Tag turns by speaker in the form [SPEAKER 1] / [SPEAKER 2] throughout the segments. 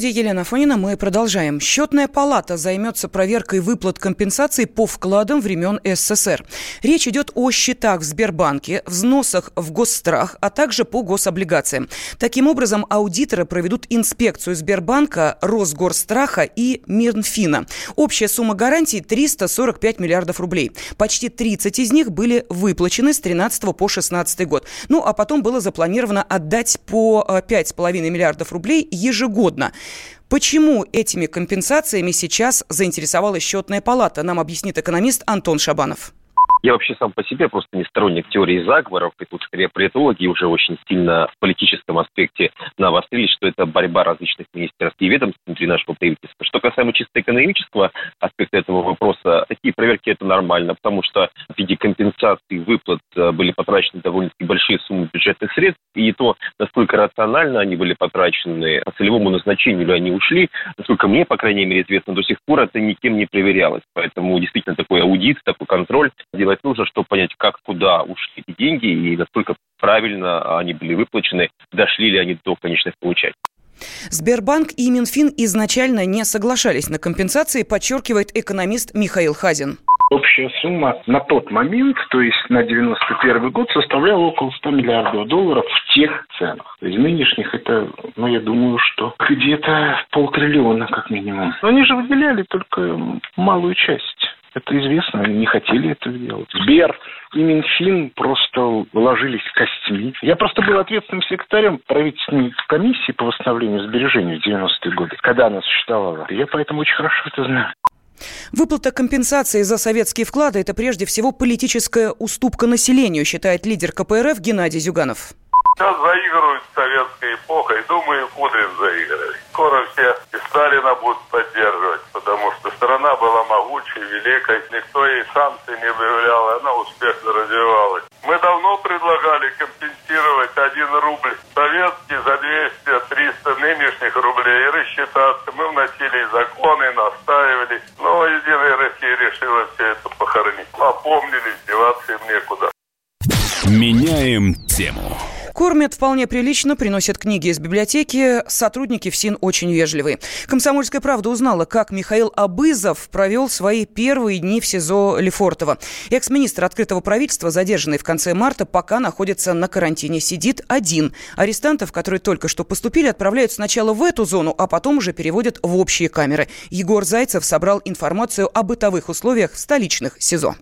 [SPEAKER 1] студии Елена Фонина мы продолжаем. Счетная палата займется проверкой выплат компенсаций по вкладам времен СССР. Речь идет о счетах в Сбербанке, взносах в госстрах, а также по гособлигациям. Таким образом, аудиторы проведут инспекцию Сбербанка, Росгорстраха и Минфина. Общая сумма гарантий 345 миллиардов рублей. Почти 30 из них были выплачены с 13 по 16 год. Ну, а потом было запланировано отдать по 5,5 э, миллиардов рублей ежегодно. Почему этими компенсациями сейчас заинтересовалась счетная палата, нам объяснит экономист Антон Шабанов.
[SPEAKER 2] Я вообще сам по себе просто не сторонник теории заговоров, и тут скорее политологи уже очень сильно в политическом аспекте навострились, что это борьба различных министерств и ведомств внутри нашего правительства. Что касаемо чисто экономического аспекта этого вопроса, такие проверки это нормально, потому что в виде компенсации выплат э, были потрачены довольно-таки большие суммы бюджетных средств, и то, насколько рационально они были потрачены, по целевому назначению ли они ушли, насколько мне, по крайней мере, известно, до сих пор это никем не проверялось. Поэтому действительно такой аудит, такой контроль делать нужно, чтобы понять, как, куда ушли эти деньги и насколько правильно они были выплачены, дошли ли они до конечных получателей.
[SPEAKER 1] Сбербанк и Минфин изначально не соглашались на компенсации, подчеркивает экономист Михаил Хазин.
[SPEAKER 3] Общая сумма на тот момент, то есть на 91 год, составляла около 100 миллиардов долларов в тех ценах. Из нынешних это, ну, я думаю, что где-то полтриллиона как минимум. Но они же выделяли только малую часть. Это известно, они не хотели это делать. Сбер и Минфин просто ложились костьми. Я просто был ответственным секретарем правительственной комиссии по восстановлению сбережений в 90-е годы, когда она существовала. Я поэтому очень хорошо это знаю.
[SPEAKER 1] Выплата компенсации за советские вклады – это прежде всего политическая уступка населению, считает лидер КПРФ Геннадий Зюганов.
[SPEAKER 4] Сейчас заигрывают с советской эпохой. Думаю, Кудрин заигрывает. Скоро все и Сталина будут поддерживать, потому что страна была могучей, великой. Никто ей шансы не выявлял, и она успешно развивалась. Мы давно предлагали компенсировать один рубль советский за 200-300 нынешних рублей и рассчитаться. Мы вносили законы, настаивали. Но Единая Россия решила все это похоронить. Опомнились, деваться им некуда.
[SPEAKER 1] Меняем тему. Кормят вполне прилично, приносят книги из библиотеки. Сотрудники ФСИН очень вежливые. «Комсомольская правда» узнала, как Михаил Абызов провел свои первые дни в СИЗО Лефортово. Экс-министр открытого правительства, задержанный в конце марта, пока находится на карантине. Сидит один. Арестантов, которые только что поступили, отправляют сначала в эту зону, а потом уже переводят в общие камеры. Егор Зайцев собрал информацию о бытовых условиях в столичных СИЗО.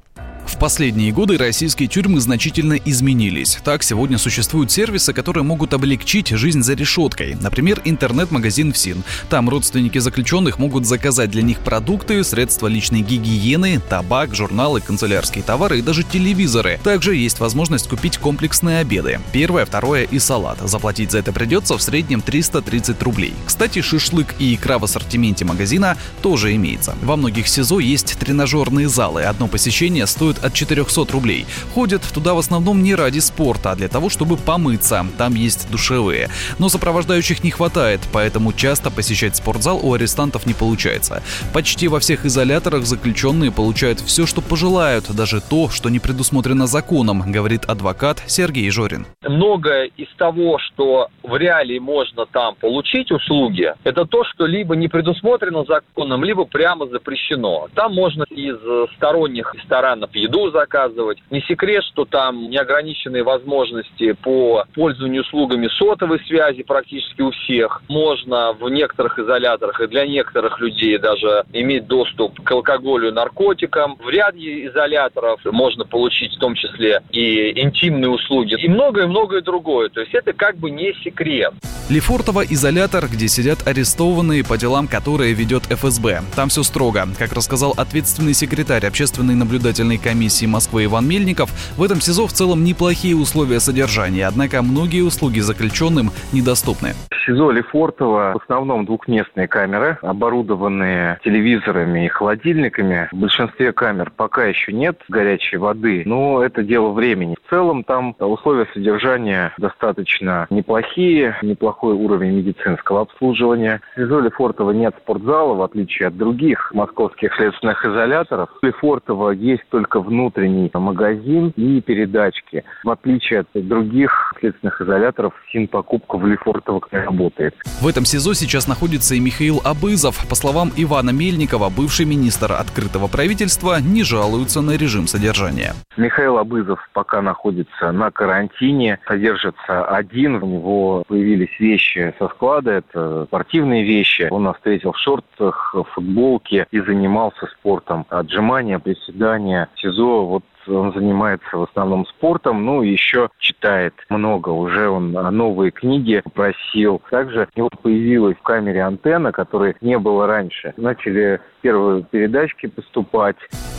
[SPEAKER 5] В последние годы российские тюрьмы значительно изменились. Так, сегодня существуют сервисы, которые могут облегчить жизнь за решеткой. Например, интернет-магазин ФСИН. Там родственники заключенных могут заказать для них продукты, средства личной гигиены, табак, журналы, канцелярские товары и даже телевизоры. Также есть возможность купить комплексные обеды. Первое, второе и салат. Заплатить за это придется в среднем 330 рублей. Кстати, шашлык и икра в ассортименте магазина тоже имеется. Во многих СИЗО есть тренажерные залы. Одно посещение стоит от 400 рублей. Ходят туда в основном не ради спорта, а для того, чтобы помыться. Там есть душевые. Но сопровождающих не хватает, поэтому часто посещать спортзал у арестантов не получается. Почти во всех изоляторах заключенные получают все, что пожелают, даже то, что не предусмотрено законом, говорит адвокат Сергей Жорин.
[SPEAKER 6] Многое из того, что в реалии можно там получить услуги, это то, что либо не предусмотрено законом, либо прямо запрещено. Там можно из сторонних ресторанов еду заказывать. Не секрет, что там неограниченные возможности по пользованию услугами сотовой связи практически у всех. Можно в некоторых изоляторах и для некоторых людей даже иметь доступ к алкоголю и наркотикам. В ряде изоляторов можно получить в том числе и интимные услуги, и многое-многое другое. То есть это как бы не секрет.
[SPEAKER 5] Лефортово – изолятор, где сидят арестованные по делам, которые ведет ФСБ. Там все строго. Как рассказал ответственный секретарь общественной наблюдательной комиссии Москвы Иван Мельников, в этом СИЗО в целом неплохие условия содержания, однако многие услуги заключенным недоступны.
[SPEAKER 7] В СИЗО Лефортово в основном двухместные камеры, оборудованные телевизорами и холодильниками. В большинстве камер пока еще нет горячей воды, но это дело времени. В целом там условия содержания достаточно неплохие, неплохой уровень медицинского обслуживания. В СИЗО Лефортово нет спортзала, в отличие от других московских следственных изоляторов. В Лефортово есть только внутренний магазин и передачки. В отличие от других следственных изоляторов, СИН покупка в Лефортово к работает.
[SPEAKER 5] В этом СИЗО сейчас находится и Михаил Абызов. По словам Ивана Мельникова, бывший министр открытого правительства не жалуется на режим содержания.
[SPEAKER 7] Михаил Абызов пока находится на карантине, содержится один. У него появились вещи со склада, это спортивные вещи. Он нас встретил в шортах, в футболке и занимался спортом. Отжимания, приседания. СИЗО вот он занимается в основном спортом, ну, еще читает много. Уже он новые книги просил. Также у него появилась в камере антенна, которой не было раньше. Начали первые передачки поступать.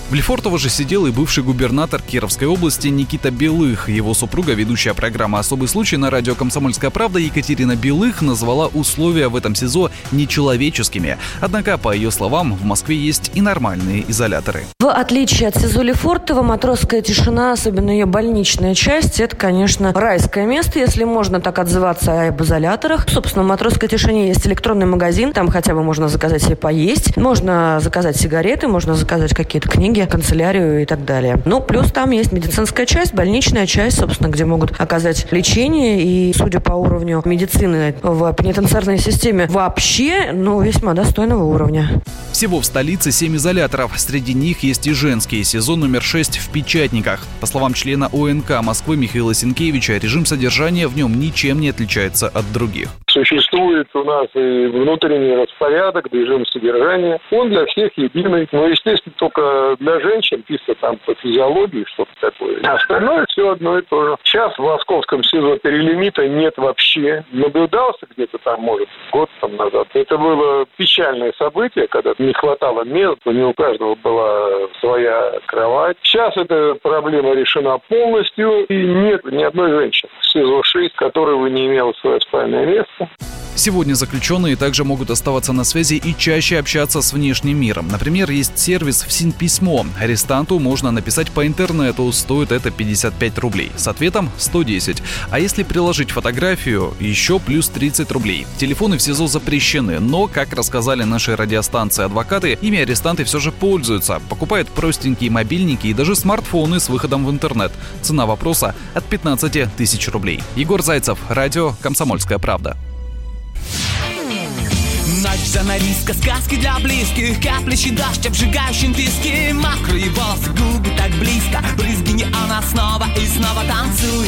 [SPEAKER 5] В Лефортово же сидел и бывший губернатор Кировской области Никита Белых. Его супруга, ведущая программа «Особый случай» на радио «Комсомольская правда» Екатерина Белых назвала условия в этом СИЗО нечеловеческими. Однако, по ее словам, в Москве есть и нормальные изоляторы.
[SPEAKER 8] В отличие от СИЗО Лефортово, матросская тишина, особенно ее больничная часть, это, конечно, райское место, если можно так отзываться об изоляторах. Собственно, в матросской тишине есть электронный магазин, там хотя бы можно заказать себе поесть, можно заказать сигареты, можно заказать какие-то книги, канцелярию и так далее. Ну, плюс там есть медицинская часть, больничная часть, собственно, где могут оказать лечение. И, судя по уровню медицины в пенитенциарной системе вообще, ну, весьма достойного уровня.
[SPEAKER 5] Всего в столице 7 изоляторов. Среди них есть и женские. Сезон номер 6 в Печатниках. По словам члена ОНК Москвы Михаила Синкевича, режим содержания в нем ничем не отличается от других.
[SPEAKER 9] Существует у нас и внутренний распорядок, режим содержания. Он для всех единый. Но, естественно, только для женщин, чисто там по физиологии что-то такое. Остальное все одно и то же. Сейчас в московском СИЗО перелимита нет вообще. Наблюдался где-то там, может, год там назад. Это было печальное событие, когда не хватало мест, не у каждого была своя кровать. Сейчас эта проблема решена полностью, и нет ни одной женщины в СИЗО-6, которая бы не имела свое спальное место.
[SPEAKER 5] Сегодня заключенные также могут оставаться на связи и чаще общаться с внешним миром. Например, есть сервис «Всин письмо». Арестанту можно написать по интернету, стоит это 55 рублей. С ответом 110. А если приложить фотографию, еще плюс 30 рублей. Телефоны в СИЗО запрещены, но, как рассказали наши радиостанции адвокаты, ими арестанты все же пользуются. Покупают простенькие мобильники и даже смартфоны с выходом в интернет. Цена вопроса от 15 тысяч рублей. Егор Зайцев, радио «Комсомольская правда».
[SPEAKER 10] Ночь занавеска, сказки для близких Каплящий дождь, обжигающий виски Мокрые волосы, губы так близко Брызги не она снова и снова танцуй